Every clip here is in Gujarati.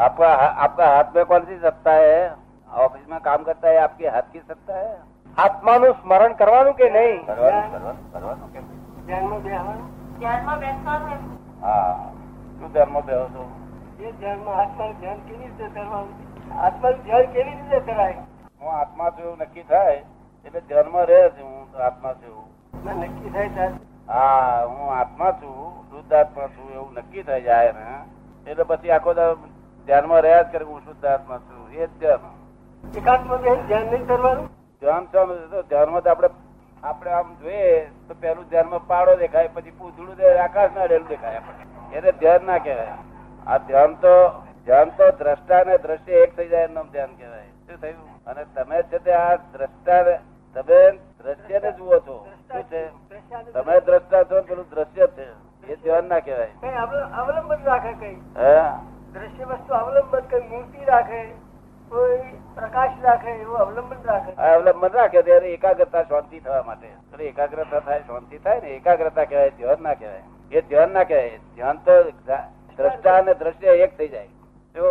आपका आपका हाथ में कौन सी सत्ता है ऑफिस में काम करता है आपके हाथ की सत्ता है આત્માનું સ્મરણ કરવાનું કે નહીં કરવાનું કરવાનું કરવાનું કેમ ધ્યાનમાં બેસવાનું ધ્યાનમાં બેસતા છે હા શું ધ્યાનમાં બેહો છો એ ધ્યાનમાં આત્માનું ધ્યાન કેવી રીતે કરવાનું આત્માનું ધ્યાન કેવી રીતે કરાય હું આત્મા છું એવું નક્કી થાય એટલે ધ્યાનમાં રહે છે હું તો આત્મા છું એવું. ના નક્કી થાય ત્યારે હા હું આત્મા છું શુદ્ધ આત્મા છું એવું નક્કી થઈ જાય ને એટલે પછી આખો દાડો ધ્યાનમાં રહ્યા જ કરે હું શુદ્ધ આત્મા છું. એ જ ધ્યાન. એકાંતમાં ધ્યાન નહીં કરવાનું? ધ્યાન ને ધ્યાનમાં તો આપણે આપણે આમ જોઈએ તો પેલું ધ્યાનમાં પાડો દેખાય પછી પૂછડું આકાશ ના રેલું દેખાય આપણને. એને ધ્યાન ના કહેવાય. આ ધ્યાન તો ધ્યાન તો દ્રષ્ટા ને દ્રશ્ય એક થઈ જાય એમનું ધ્યાન કહેવાય. શું થયું? અને તમે છે તે આ દ્રષ્ટા તમે દ્રશ્ય ને જુઓ છો શું છે તમે દ્રષ્ટા છો પેલું દ્રશ્ય છે. એ ધ્યાન ના કહેવાય. અવલંબન રાખે કઈ. હે? દ્રશ્ય વસ્તુ અવલંબન કઈ મૂર્તિ રાખે કોઈ પ્રકાશ રાખે એવું અવલંબન રાખે? અવલંબન રાખે ત્યારે એકાગ્રતા શાંતિ થવા માટે. એકાગ્રતા થાય શાંતિ થાય ને એકાગ્રતા કહેવાય ધ્યાન ના કહેવાય. એ ધ્યાન ના કહેવાય. ધ્યાન તો દ્રષ્ટા અને દ્રશ્ય એક થઈ જાય. જો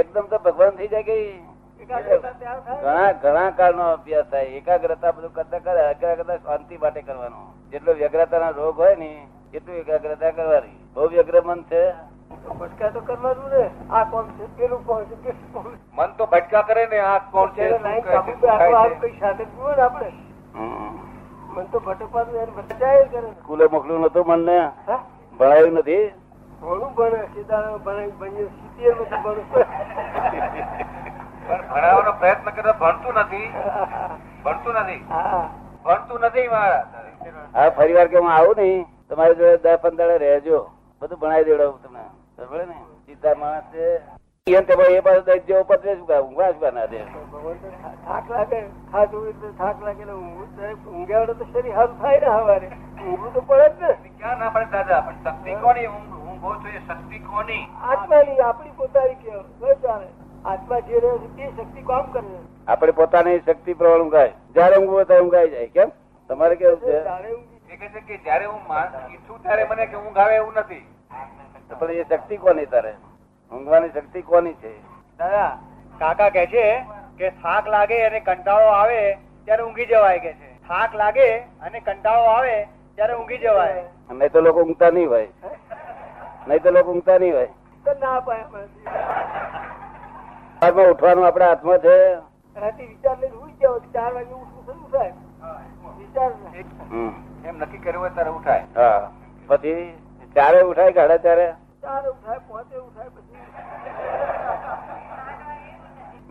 એકદમ તો ભગવાન થઈ જાય કે ઘણા ઘણા ઘણા કાળનો અભ્યાસ થાય. એકાગ્રતા બધું કરતા કરે એકાગ્રતા શાંતિ માટે કરવાનો. જેટલો વ્યગ્રતા રોગ હોય ને એટલું એકાગ્રતા કરવાની? બહુ વ્યગ્ર મન છે? ભટકા તો કરવાનું ને આ કોણ છે? પેલું કોણ છે? મન તો ભટકા કરે ને આ કોણ છે? કઈ સાધન ને આપણે. મન તો ભટકવાનું ભટકાય કરે. સ્કૂલે મોકલ્યું નતું મનને? ભણાયું નથી? ભણું ભણે સીધા ભણે ભણીએ સિત્તેર નથી ભણું. પણ ભણાવવાનો પ્રયત્ન કરે ભણતું નથી. ભણતું નથી. ભણતું નથી મારા. હા ફરી વાર કે હું આવું નહીં? તમારી જોડે દસ પંદર રહેજો. બધું ભણાવી દેવડાવું તમને. બરાબર ને? સીધા માણસ છે. એ છે શું ઊંઘવા શું ના દે. થા- થાક લાગે થાક તો શરીર સારું થાય ને સવારે. ઊંઘવું તો પડે જ ને. ક્યાં ના પડે દાદા? પણ શક્તિ કોની? હું હું બહુ એ શક્તિ કોની? આત્માની આપણી પોતાની કેવું ચાલે આત્મા જે રહે છે તે શક્તિ કામ કરે આપણે પોતાની શક્તિ પ્રમાણે ઊંઘાય. જયારે ઊંઘવું હોય ત્યારે ઊંઘાઈ જાય. કેમ? તમારે કેવું છે? તારે ઊંઘી એ કહે છે કે જયારે હું માન- ઈચ્છું ત્યારે મને કે ઊંઘ આવે એવું નથી. પણ એ શક્તિ કોની તારે? ઊંઘવાની શક્તિ કોની છે? દાદા કાકા કે છે કે થાક લાગે અને કંટાળો આવે ત્યારે ઊંઘી જવાય કે છે. થાક લાગે અને કંટાળો આવે ત્યારે ઊંઘી જવાય. નહીં તો લોકો ઊંઘતા નહીં હોય. નહીં તો લોકો ઊંઘતા નહીં હોય. ના પાય ઉઠવાનું આપડે હાથમાં છે. રાતે વિચાર લઈને જાવ ચાર વાગે ઉઠવું શરૂ થાય. એમ નક્કી કર્યું હોય ત્યારે ઉઠાય. હા. પછી ચારે ઉઠાય કે ત્યારે?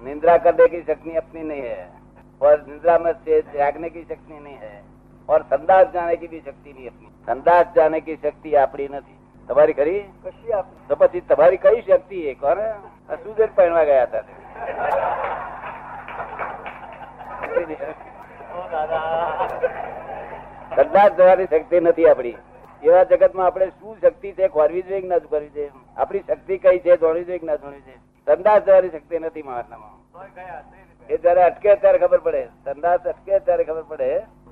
નિંદ્રા કરને की शक्ति अपनी नहीं है और निंद्रा में से जागने की शक्ति नहीं है और संदास जाने की भी शक्ति नहीं अपनी संदास जाने की शक्ति આપણી નથી. તમારી ખરી? તો પછી તમારી કઈ શક્તિ એ કોને સુજર પહેરવા ગયા હતા કદાચ જવાની શક્તિ નથી આપડી એવા જગતમાં આપણે શું શક્તિ છે? ખોરવી જોઈએ કે ના ખોરવી છે આપણી શક્તિ કઈ છે? જોડવી જોઈએ કે ના જોડવી છે સંદાસ જવાની શક્તિ નથી મહાત્મામાં. એ જયારે અટકે ત્યારે ખબર પડે. સંદાસ અટકે ત્યારે ખબર પડે.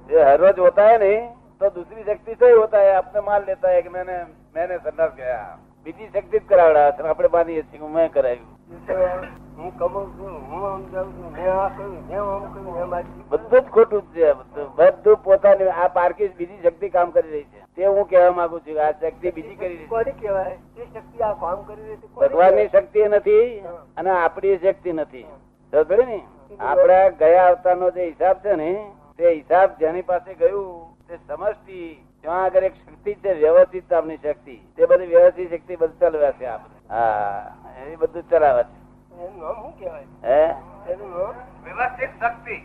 એ હરરોજ હોતા હે ને તો દૂસરી શક્તિ કઈ હોતા હે? આપને માલ લેતા હે કે મેને મેને સંદાસ ગયા. બીજી શક્તિ જ કરાવડા આપણે માનીએ છીએ મેં કરાવ્યું. હું કમાઉં છું હું આમ જાઉં છું મેં આ કર્યું મેં આમ કર્યું એમ બધું જ ખોટું જ છે. બધું પોતાની આ પારકી બીજી શક્તિ કામ કરી રહી છે. તે હું કહેવા માંગુ છું આ શક્તિ બીજી કરી રહી કોની કહેવાય? એ શક્તિ આ કામ કરી રહી છે ભગવાનની શક્તિ નથી અને આપણી શક્તિ નથી. સમજ ને? આપણા ગયા અવતારનો જે હિસાબ છે ને તે હિસાબ જેની પાસે ગયું તે સમજતી ત્યાં આગળ એક શક્તિ છે વ્યવસ્થિત નામની શક્તિ. તે બધી વ્યવસ્થિત શક્તિ બધું ચલાવ્યા છે આપણે. હા એ બધું ચલાવે છે. એનું નામ શું કહેવાય હે? એનું નામ વ્યવસ્થિત શક્તિ.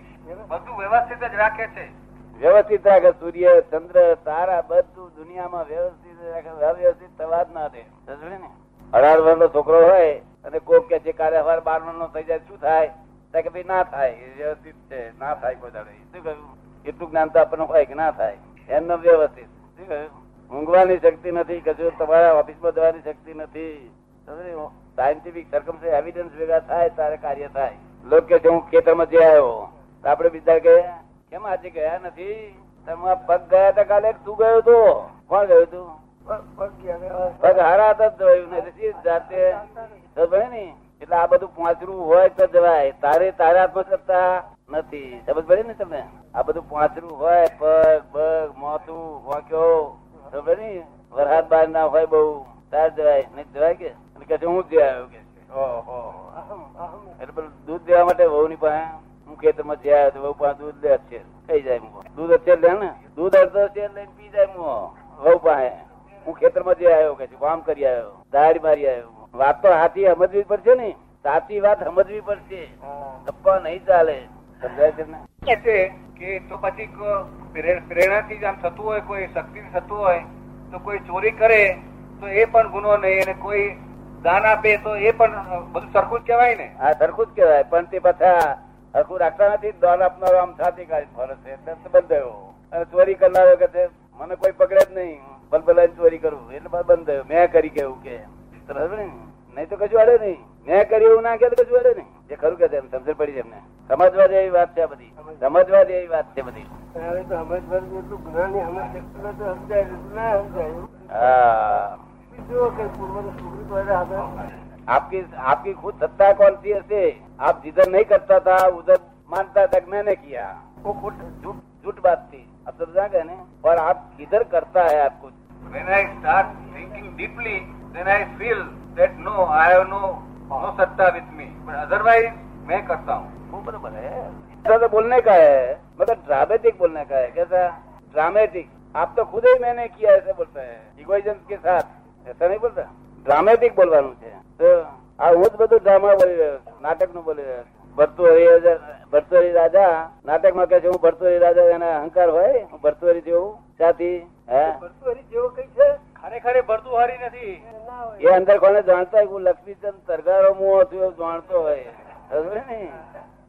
બધું વ્યવસ્થિત જ રાખે છે. વ્યવસ્થિત રાખે સૂર્ય ચંદ્ર તારા બધું દુનિયામાં વ્યવસ્થિત રાખે અવ્યવસ્થિત થવા જ ના દે. ને? અઢાર વર્ષનો છોકરો હોય અને કોક કે છે કાલે સવારે બાર વર્ષનો થઈ જાય શું થાય? કે ભાઈ ના થાય વ્યવસ્થિત છે ના થાય કોઈ દાડે. શું કહ્યું? એટલું જ્ઞાન તો આપણને હોય કે ના થાય. એમનો વ્યવસ્થિત. શું કહ્યું? ઊંઘવાની શક્તિ નથી કશું તમારા ઓફિસમાં જવાની શક્તિ નથી. સાયન્ટિફિક સરકમ એવિડન્સ ભેગા થાય તારે કાર્ય થાય. લોક કે હું ખેતરમાં જે આવ્યો તો આપણે બીજા કે કેમ આજે ગયા નથી? તમે આ પગ ગયા હતા કાલે? તું ગયો તો? કોણ ગયો તું? પગ પગ ગયા પગ હારા હતા જ જોયું ને જાતે ને. એટલે આ બધું પાંચરું હોય તો જવાય. તારે તારા આત્મસત્તા નથી. સમજ પડે ને તમે આ બધું પાંચરું હોય પગ પગ મોતું વાંક્યો સમજ ને? વરસાદ બાર ના હોય બહુ. તાર જવાય. નહીં જવાય કે? છે હું જ આવ્યો કે એટલે પેલું દૂધ દેવા માટે વહુ ની પાસે હું ખેતરમાં જે આવ્યો વહુ પાસે દૂધ લે છે. ખાઈ જાય મું દૂધ અત્યારે લે ને? દૂધ અડધો છે લઈને પી જાય મું વહુ પાસે હું ખેતરમાં જે આવ્યો કે છે કામ કરી આવ્યો. દાડી મારી આવ્યો. વાત તો હાથી સમજવી પડશે ને? સાચી વાત સમજવી પડશે. ગપ્પા નહીં ચાલે. સમજાય છે ને? કે તો પછી પ્રેરણા થી પ્રેરણાથી જ આમ થતું હોય કોઈ શક્તિ થતું હોય તો કોઈ ચોરી કરે તો એ પણ ગુનો નહીં અને કોઈ દાન આપે તો એ પણ બધું સરખું જ કહેવાય ને? આ સરખું જ કહેવાય. પણ તે પાછા સરખું રાખતા નથી દાન આપનારો આમ છાતી કાઢી ફરે છે. એટલે બંધ થયો. અને ચોરી કરનારો કે છે મને કોઈ પકડે જ નહીં. બલબલાઈને ચોરી કરું. એટલે બંધ થયો. મેં કરી કેવું કે. નહીં તો કશું અડે નહીં. મેં કર્યું એવું ના કે તો કશું અડે નહીં. જે ખરું કે છે એમ સમજણ પડી છે એમને. સમજવા જેવી વાત છે બધી. સમજવા જેવી વાત છે બધી. સમજવાનું એટલું જ્ઞાન સમજાય હા. आपकी आपकी खुद सत्ता कौन सी ऐसे? आप जिधर नहीं करता था उधर मानता था मैंने किया। वो खुद झूठ झूठ बात थी। अब तो जा कहने और आप किधर करता है आपको When I start thinking deeply, then I feel that no, I have no no सत्ता with me. But otherwise, मैं करता हूँ। वो बराबर है। तो बोलने का है। मतलब ड्रामेटिक बोलने का है। कैसा? ड्रामेटिक आप तो खुद ही मैंने किया ऐसे बोलते हैं। इगोइजन के साथ। એસા બોલતા? ડ્રામેટિક બોલવાનું છે. આ હું જ બધું ડ્રામા બોલી રહ્યો નાટકનું બોલી રહ્યો ભરતુરી ભરતુરી રાજા નાટકમાં કે છે હું ભરતુરી રાજા એના અહંકાર હોય હું ભરતુરી જેવું સાથી હે? ભરતુરી જેવો કઈ છે? ખરેખર ભરતુહારી નથી. એ અંદર કોને જાણતા હોય? લક્ષ્મીચંદ તરગારો મું જાણતો હોય.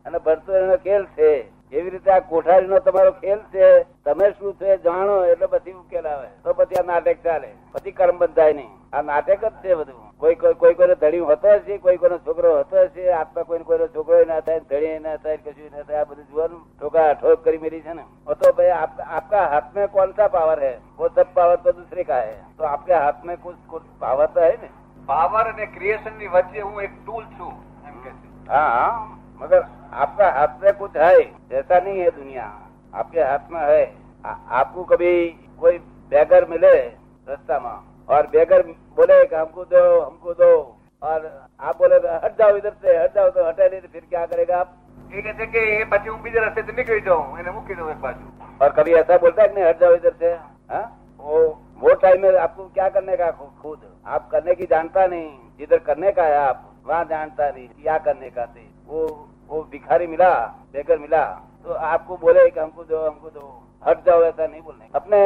અને ભરતુરી નો ખેલ છે. એવી રીતે આ કોઠારી નો તમારો ખેલ છે તમે શું છે જાણો એટલે પછી ઉકેલ આવે. તો પછી આ નાટક ચાલે. પછી કર્મ બંધાય નહીં. આ નાટક જ છે બધું. કોઈ કોઈ કોઈ કોઈનો ધણી હોતો હશે કોઈ કોઈનો છોકરો હોતો હશે આત્મા કોઈ કોઈનો છોકરો ના થાય ધણી ના થાય કશું ના થાય આ બધું જોવાનું ઠોકા ઠોક કરી મેરી છે ને. તો ભાઈ આપકા હાથ મેં કોણ સા પાવર હે? વો સબ પાવર તો દૂસરે કા હૈ. તો આપકે હાથ મેં કુછ પાવર તો હૈ ને? પાવર અને ક્રિએશનની વચ્ચે હું એક ટૂલ છું એમ કે હા હા. मगर आपका हाथ में कुछ है ऐसा नहीं है दुनिया आपके हाथ में है आ, आपको कभी कोई बेगर मिले रास्ता में और बेगर बोले कि हमको दो हमको दो और आप बोले हट जाओ इधर से हट जाओ तो हटे नहीं तो फिर क्या करेगा आप એ કે છે કે એ પછી હું બીજા રસ્તે નીકળી જાઉં એને મૂકી દઉં એક બાજુ और कभी ऐसा बोलता है कि नहीं हट जाओ इधर से हाँ? वो वो टाइम में आपको क्या करने का खु- खुद आप करने की जानता नहीं जिधर करने का है आप वहाँ जानता नहीं क्या करने का थे वो वो भिखारी मिला बेगर मिला तो आपको बोले कि हमको दो हमको दो। हट जाओ ऐसा नहीं बोलने अपने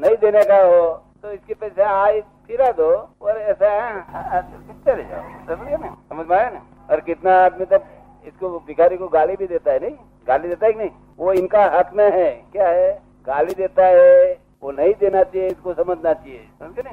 नहीं देने का हो तो इसके पैसे आए फिरा दो और ऐसा हाँ, चले जाओ। समझिए ना? समझ में आया ना? और कितना आदमी तब इसको भिखारी को गाली भी देता है नहीं? गाली देता है कि नहीं? वो इनका हाथ में है। क्या है? गाली देता है वो नहीं देना चाहिए इसको समझना चाहिए। समझे ना?